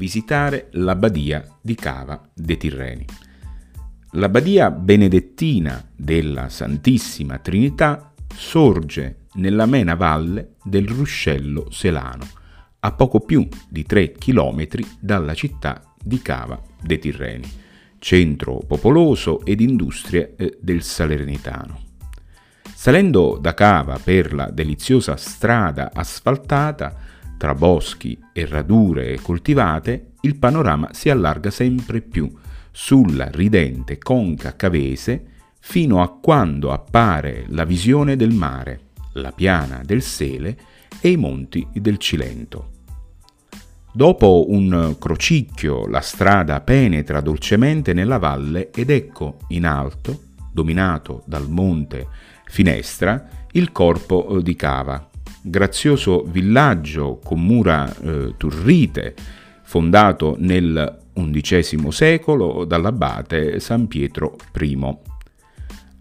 visitare l'abbadia di Cava dei Tirreni. L'abbadia benedettina della Santissima Trinità sorge nell'amena valle del Ruscello Selano, a poco più di 3 km dalla città di Cava dei Tirreni, centro popoloso ed industrie eh, del Salernitano. Salendo da Cava per la deliziosa strada asfaltata, tra boschi e radure coltivate, il panorama si allarga sempre più sulla ridente conca cavese fino a quando appare la visione del mare, la piana del Sele e i monti del Cilento. Dopo un crocicchio la strada penetra dolcemente nella valle ed ecco in alto, dominato dal monte Finestra, il corpo eh, di Cava, grazioso villaggio con mura eh, turrite, fondato nel XI secolo dall'abate San Pietro I.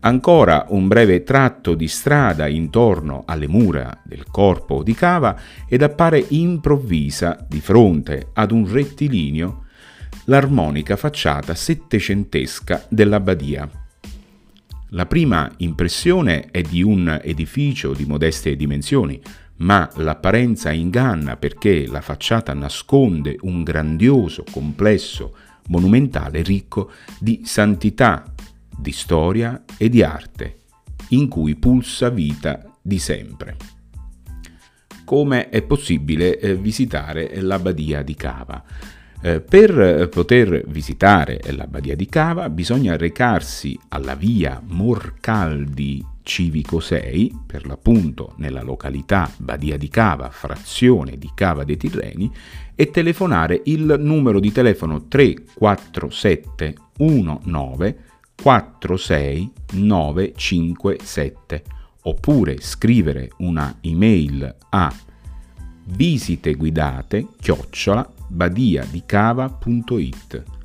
Ancora un breve tratto di strada intorno alle mura del corpo di cava ed appare improvvisa di fronte ad un rettilineo l'armonica facciata settecentesca dell'abbadia. La prima impressione è di un edificio di modeste dimensioni, ma l'apparenza inganna perché la facciata nasconde un grandioso complesso monumentale ricco di santità, di storia e di arte, in cui pulsa vita di sempre. Come è possibile eh, visitare l'abbadia di Cava? Eh, per poter visitare l'abbadia di Cava bisogna recarsi alla via Morcaldi civico 6, per l'appunto nella località Badia di Cava, frazione di Cava dei Tirreni, e telefonare. Il numero di telefono 347 19 46 957 oppure scrivere una email a visite guidate chiocciola badiadicava.it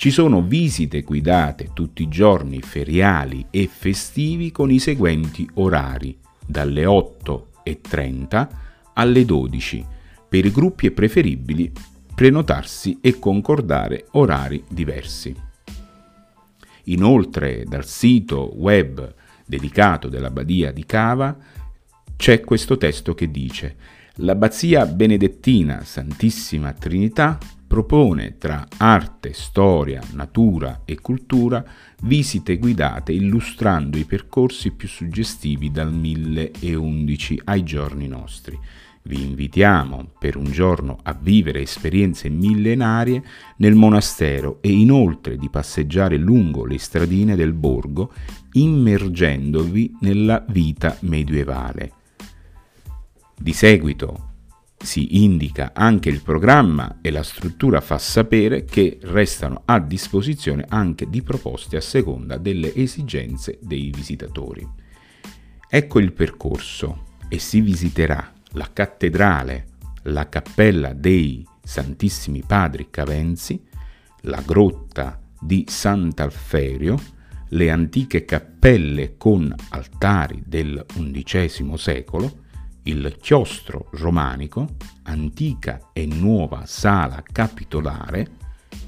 ci sono visite guidate tutti i giorni feriali e festivi con i seguenti orari, dalle 8.30 alle 12. Per i gruppi è preferibile prenotarsi e concordare orari diversi. Inoltre dal sito web dedicato dell'Abbadia di Cava c'è questo testo che dice L'Abbazia Benedettina Santissima Trinità propone tra arte, storia, natura e cultura visite guidate illustrando i percorsi più suggestivi dal 1011 ai giorni nostri. Vi invitiamo per un giorno a vivere esperienze millenarie nel monastero e inoltre di passeggiare lungo le stradine del borgo immergendovi nella vita medievale. Di seguito si indica anche il programma e la struttura fa sapere che restano a disposizione anche di proposte a seconda delle esigenze dei visitatori. Ecco il percorso e si visiterà la cattedrale, la cappella dei Santissimi Padri Cavenzi, la grotta di Sant'Alferio, le antiche cappelle con altari del XI secolo, il chiostro romanico, antica e nuova sala capitolare,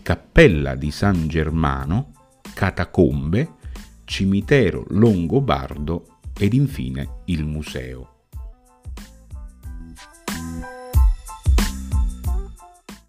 cappella di San Germano, catacombe, cimitero longobardo ed infine il museo.